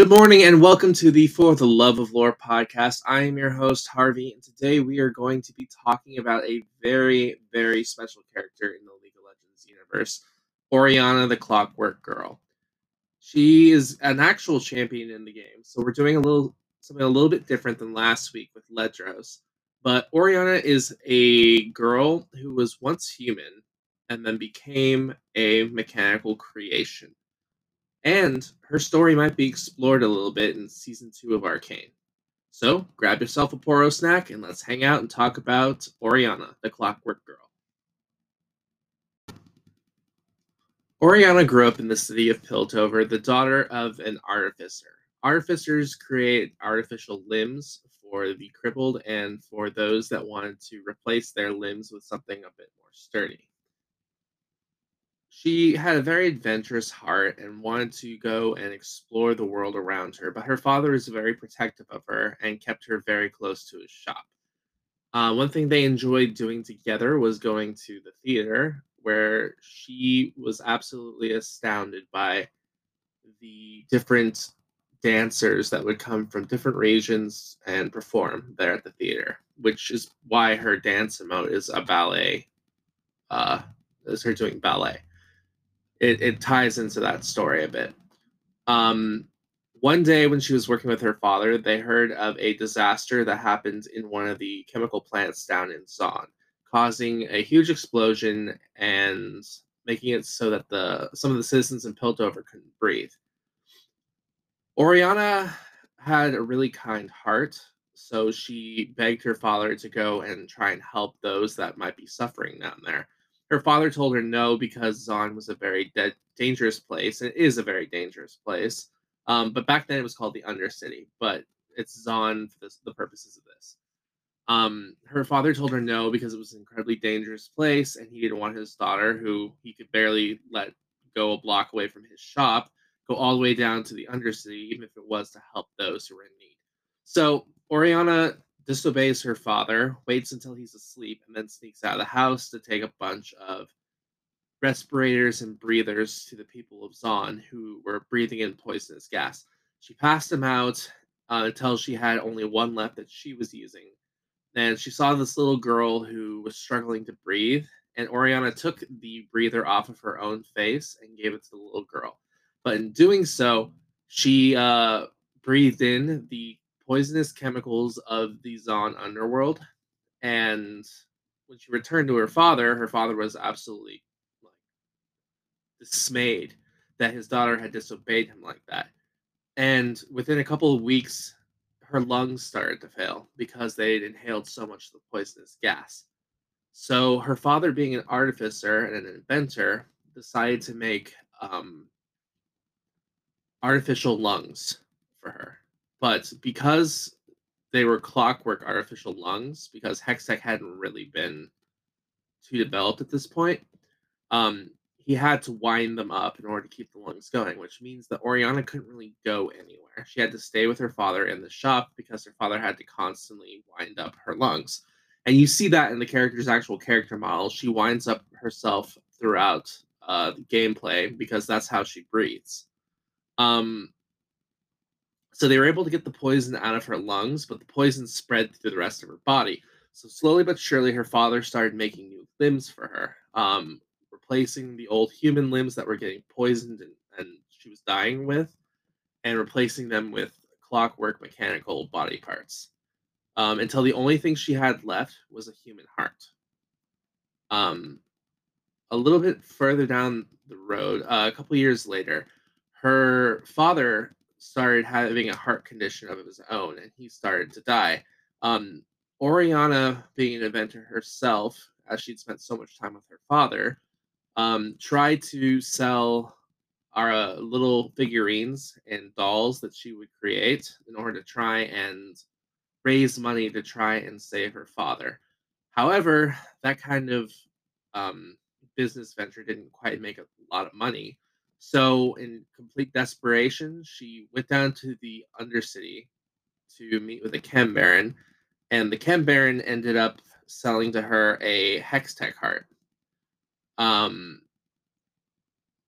Good morning and welcome to the For the Love of Lore podcast. I am your host, Harvey, and today we are going to be talking about a very, very special character in the League of Legends universe, Orianna the Clockwork Girl. She is an actual champion in the game, so we're doing a little something a little bit different than last week with Ledros. But Orianna is a girl who was once human and then became a mechanical creation and her story might be explored a little bit in season two of Arcane. So grab yourself a Poro snack and let's hang out and talk about Orianna, the Clockwork Girl. Orianna grew up in the city of Piltover, the daughter of an artificer. Artificers create artificial limbs for the crippled and for those that wanted to replace their limbs with something a bit more sturdy she had a very adventurous heart and wanted to go and explore the world around her, but her father was very protective of her and kept her very close to his shop. Uh, one thing they enjoyed doing together was going to the theater, where she was absolutely astounded by the different dancers that would come from different regions and perform there at the theater, which is why her dance emote is a ballet, uh, is her doing ballet it, it ties into that story a bit. Um, one day when she was working with her father, they heard of a disaster that happened in one of the chemical plants down in Zaun, causing a huge explosion and making it so that the some of the citizens in Piltover couldn't breathe. Orianna had a really kind heart, so she begged her father to go and try and help those that might be suffering down there. Her father told her no because Zaun was a very de- dangerous place. It is a very dangerous place. Um, but back then it was called the Undercity, but it's Zaun for this, the purposes of this. Um, her father told her no because it was an incredibly dangerous place, and he didn't want his daughter, who he could barely let go a block away from his shop, go all the way down to the Undercity, even if it was to help those who were in need. So Orianna disobeys her father, waits until he's asleep, and then sneaks out of the house to take a bunch of respirators and breathers to the people of Zaun who were breathing in poisonous gas. She passed them out uh, until she had only one left that she was using. And she saw this little girl who was struggling to breathe, and Orianna took the breather off of her own face and gave it to the little girl. But in doing so, she uh, breathed in the poisonous chemicals of the Zaun underworld. And when she returned to her father, her father was absolutely like dismayed that his daughter had disobeyed him like that. And within a couple of weeks, her lungs started to fail because they had inhaled so much of the poisonous gas. So her father, being an artificer and an inventor, decided to make um, artificial lungs for her. But because they were clockwork artificial lungs, because Hextech hadn't really been too developed at this point, um, he had to wind them up in order to keep the lungs going, which means that Orianna couldn't really go anywhere. She had to stay with her father in the shop because her father had to constantly wind up her lungs. And you see that in the character's actual character model. She winds up herself throughout uh, the gameplay because that's how she breathes. Um, so they were able to get the poison out of her lungs, but the poison spread through the rest of her body. So slowly but surely, her father started making new limbs for her, um, replacing the old human limbs that were getting poisoned and, and she was dying with, and replacing them with clockwork mechanical body parts. Um, until the only thing she had left was a human heart. Um, a little bit further down the road, uh, a couple years later, her father started having a heart condition of his own and he started to die. Um, Orianna, being an inventor herself, as she'd spent so much time with her father, um, tried to sell our uh, little figurines and dolls that she would create in order to try and raise money to try and save her father. However, that kind of um, business venture didn't quite make a lot of money. So, in complete desperation, she went down to the Undercity to meet with a Chem Baron, and the Chem Baron ended up selling to her a Hextech heart. Um,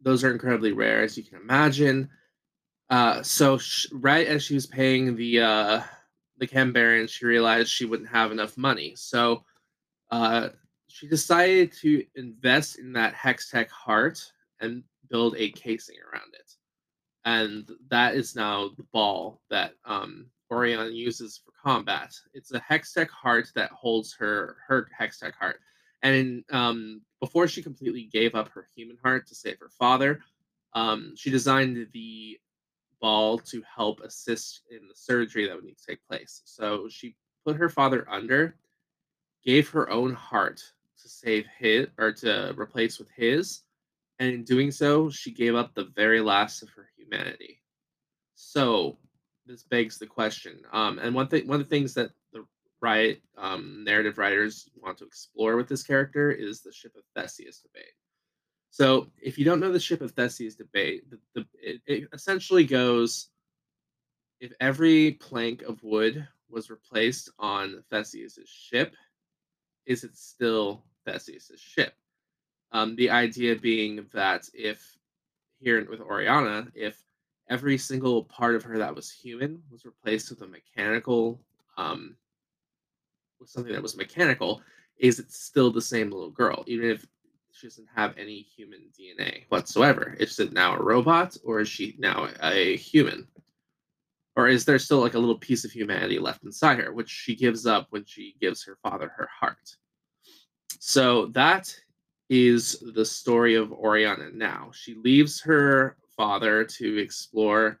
those are incredibly rare, as you can imagine. Uh, so sh- right as she was paying the uh, the Chem Baron, she realized she wouldn't have enough money. So uh, she decided to invest in that Hextech heart and build a casing around it. And that is now the ball that um, Orianna uses for combat. It's a Hextech heart that holds her her Hextech heart. And in, um, before she completely gave up her human heart to save her father, um, she designed the ball to help assist in the surgery that would need to take place. So she put her father under, gave her own heart to save his or to replace with his, and in doing so, she gave up the very last of her humanity. So this begs the question. Um, and one thing, one of the things that the Riot um, narrative writers want to explore with this character is the ship of Theseus debate. So, if you don't know the ship of Theseus debate, the, the, it, it essentially goes if every plank of wood was replaced on Theseus's ship, is it still Theseus's ship? Um, the idea being that if here with Orianna, if every single part of her that was human was replaced with a mechanical, um, with something that was mechanical, is it still the same little girl, even if she doesn't have any human DNA whatsoever. Is it now a robot or is she now a human? Or is there still like a little piece of humanity left inside her, which she gives up when she gives her father her heart? So that is the story of Orianna now. She leaves her father to explore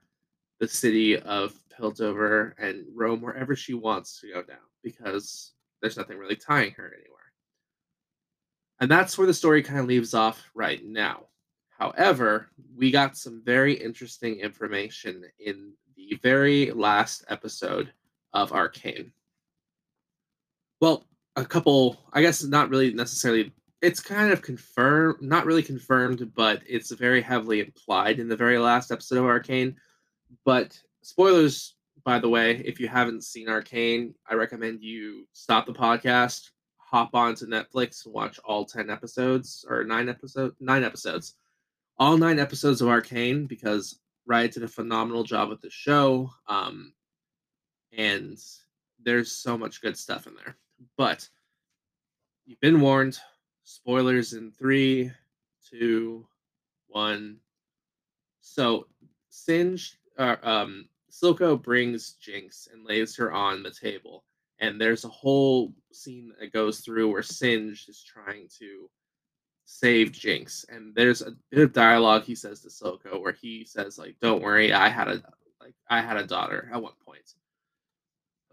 the city of Piltover and roam wherever she wants to go down because there's nothing really tying her anywhere. And that's where the story kind of leaves off right now. However, we got some very interesting information in the very last episode of Arcane. Well, a couple, I guess not really necessarily, it's kind of confirmed, not really confirmed, but it's very heavily implied in the very last episode of Arcane. But spoilers, by the way, if you haven't seen Arcane, I recommend you stop the podcast, hop onto Netflix and watch all 10 episodes or nine episodes, nine episodes, all nine episodes of Arcane because Riot did a phenomenal job with the show. Um, and there's so much good stuff in there. But you've been warned. Spoilers in three, two, one. So Singed, uh, um, Silco brings Jinx and lays her on the table and there's a whole scene that goes through where Singed is trying to save Jinx, and there's a bit of dialogue he says to Silco where he says like, "Don't worry, I had a like I had a daughter at one point."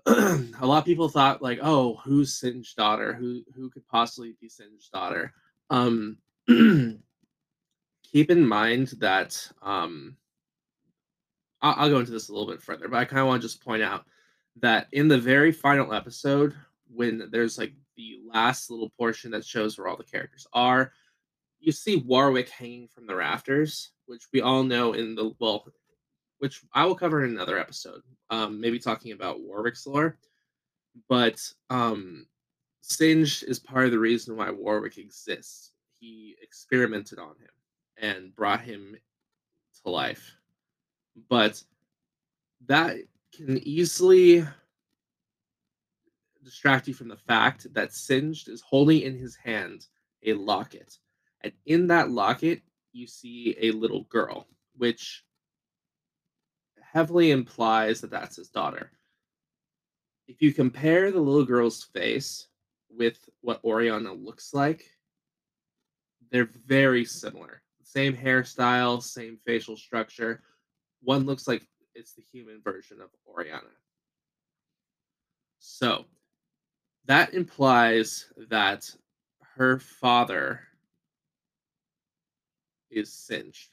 a lot of people thought like, "Oh, who's Singed's daughter? Who who could possibly be Singed's daughter?" Um, keep in mind that um, I'll, I'll go into this a little bit further, but I kind of want to just point out that in the very final episode, when there's like the last little portion that shows where all the characters are, you see Warwick hanging from the rafters, which we all know in the well, which I will cover in another episode, um, maybe talking about Warwick's lore. But um, is part of the reason why Warwick exists. He experimented on him and brought him to life. But that can easily distract you from the fact that Singed is holding in his hand a locket. And in that locket, you see a little girl, which heavily implies that that's his daughter. If you compare the little girl's face with what Orianna looks like, they're very similar. Same hairstyle, same facial structure. One looks like it's the human version of Orianna. So that implies that her father is Singed.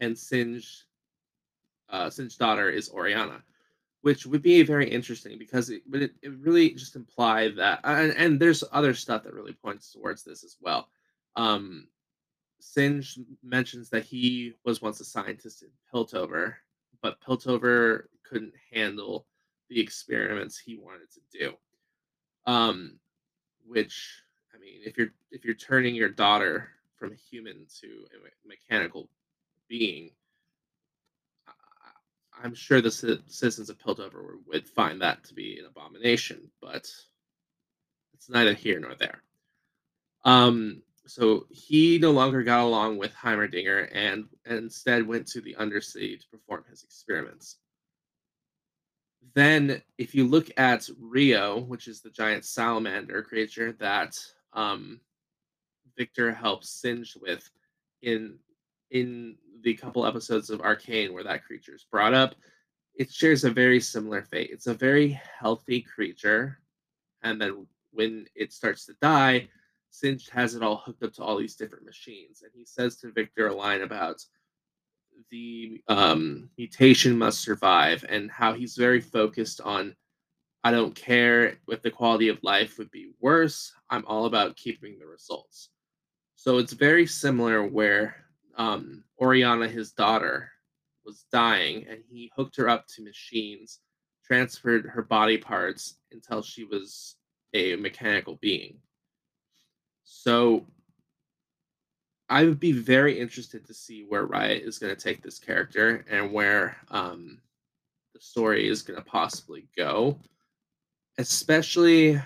And Singed, uh, daughter is Orianna, which would be very interesting because it would it, it really just imply that, and, and there's other stuff that really points towards this as well. Um, Singed mentions that he was once a scientist in Piltover, but Piltover couldn't handle the experiments he wanted to do. Um, which I mean, if you're if you're turning your daughter from a human to a mechanical being, I'm sure the citizens of Piltover would find that to be an abomination, but it's neither here nor there. Um, so he no longer got along with Heimerdinger and, and instead went to the Undercity to perform his experiments. Then, if you look at Rio, which is the giant salamander creature that um, Viktor helps Singe with in in the couple episodes of Arcane where that creature is brought up, it shares a very similar fate. It's a very healthy creature, and then when it starts to die, Singed has it all hooked up to all these different machines, and he says to Viktor a line about the um, mutation must survive and how he's very focused on I don't care if the quality of life would be worse. I'm all about keeping the results. So it's very similar where um, Orianna, his daughter, was dying and he hooked her up to machines, transferred her body parts until she was a mechanical being. So I would be very interested to see where Riot is going to take this character and where um, the story is going to possibly go, especially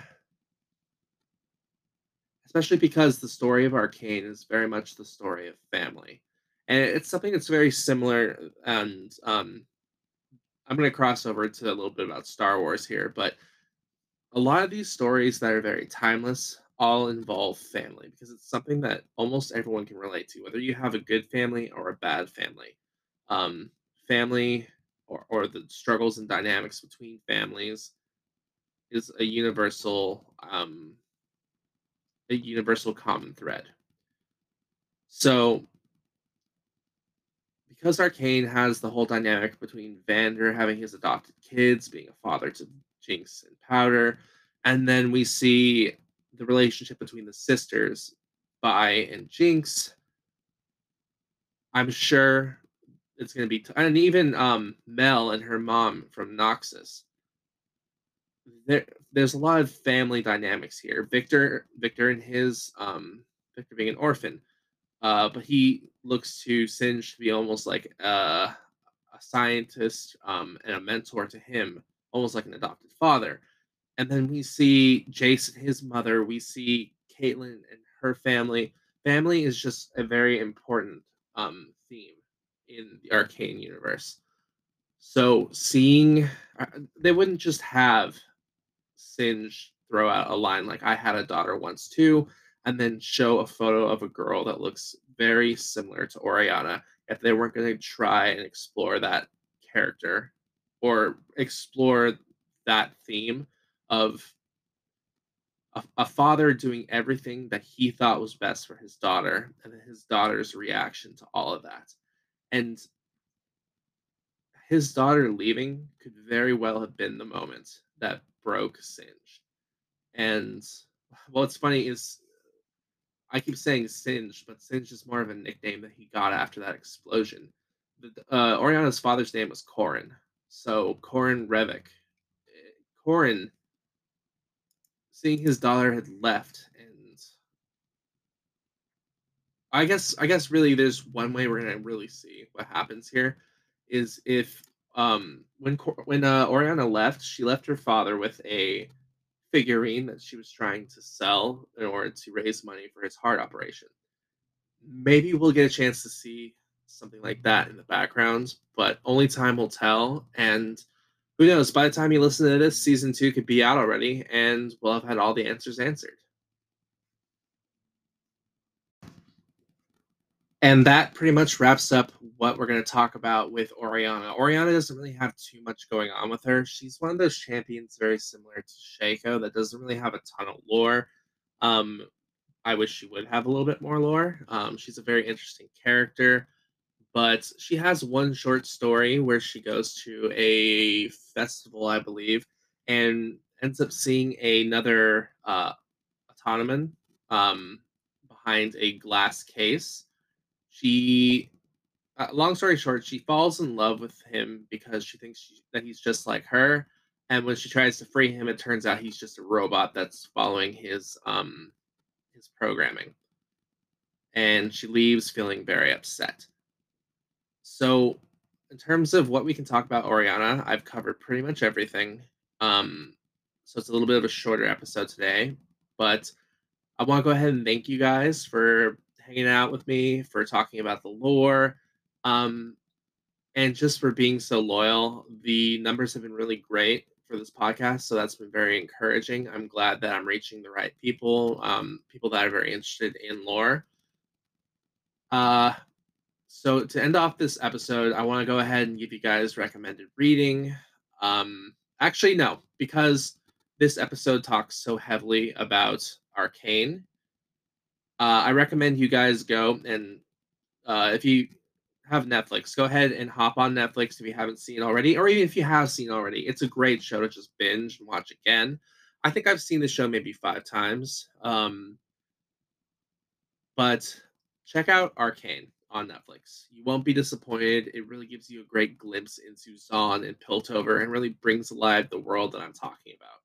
especially because the story of Arcane is very much the story of family, and it's something that's very similar. And um, I'm going to cross over to a little bit about Star Wars here, but a lot of these stories that are very timeless all involve family because it's something that almost everyone can relate to, whether you have a good family or a bad family. Um, family or, or the struggles and dynamics between families is a universal um, a universal common thread. So because Arcane has the whole dynamic between Vander having his adopted kids, being a father to Jinx and Powder, and then we see the relationship between the sisters, Vi and Jinx. I'm sure it's going to be, t- and even um, Mel and her mom from Noxus. There, there's a lot of family dynamics here. Viktor, Viktor and his, um, Viktor being an orphan, uh, but he looks to Singe to be almost like a, a scientist um, and a mentor to him, almost like an adopted father and then we see Jason, his mother. We see Caitlyn and her family. Family is just a very important um, theme in the Arcane universe. So seeing, uh, they wouldn't just have Singe throw out a line like "I had a daughter once too," and then show a photo of a girl that looks very similar to Orianna. If they weren't going to try and explore that character or explore that theme of a, a, father doing everything that he thought was best for his daughter and his daughter's reaction to all of that and his daughter leaving could very well have been the moment that broke singe. And what's funny is i keep saying singe but singe is more of a nickname that he got after that explosion. Uh, orianna's father's name was Corin, so Corin Reveck Corin seeing his daughter had left and I guess I guess really there's one way we're gonna really see what happens here is if um when when uh, Orianna left, she left her father with a figurine that she was trying to sell in order to raise money for his heart operation. Maybe we'll get a chance to see something like that in the background, but only time will tell. And who knows? By the time you listen to this, season two could be out already, and we'll have had all the answers answered. And that pretty much wraps up what we're going to talk about with Orianna. Orianna doesn't really have too much going on with her. She's one of those champions very similar to Shaco that doesn't really have a ton of lore. Um, I wish she would have a little bit more lore. Um, she's a very interesting character but she has one short story where she goes to a festival, I believe, and ends up seeing another uh, automaton um, behind a glass case. She, uh, long story short, she falls in love with him because she thinks she, that he's just like her. And when she tries to free him, it turns out he's just a robot that's following his um, his programming. And she leaves feeling very upset. So in terms of what we can talk about Orianna, I've covered pretty much everything. Um, so it's a little bit of a shorter episode today, but I want to go ahead and thank you guys for hanging out with me, for talking about the lore, um, and just for being so loyal. The numbers have been really great for this podcast, so that's been very encouraging. I'm glad that I'm reaching the right people, um, people that are very interested in lore. Uh, so to end off this episode, I want to go ahead and give you guys recommended reading. Um, actually, no, because this episode talks so heavily about Arcane. Uh, I recommend you guys go and uh, if you have Netflix, go ahead and hop on Netflix if you haven't seen already, or even if you have seen already. It's a great show to just binge and watch again. I think I've seen the show maybe five times. Um, but check out Arcane on Netflix. You won't be disappointed. It really gives you a great glimpse into Zaun and Piltover and really brings alive the world that I'm talking about.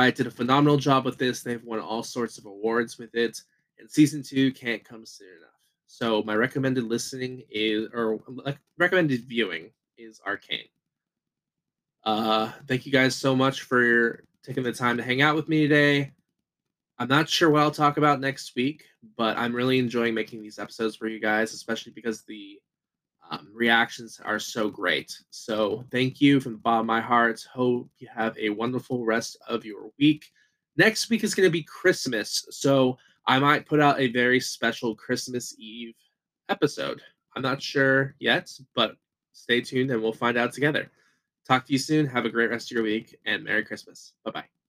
Riot did a phenomenal job with this. They've won all sorts of awards with it, and season two can't come soon enough. So my recommended listening is, or recommended viewing is Arcane. Uh, thank you guys so much for taking the time to hang out with me today. I'm not sure what I'll talk about next week, but I'm really enjoying making these episodes for you guys, especially because the um, reactions are so great. So thank you from the bottom of my heart. Hope you have a wonderful rest of your week. Next week is going to be Christmas, so I might put out a very special Christmas Eve episode. I'm not sure yet, but stay tuned and we'll find out together. Talk to you soon. Have a great rest of your week and Merry Christmas. Bye bye.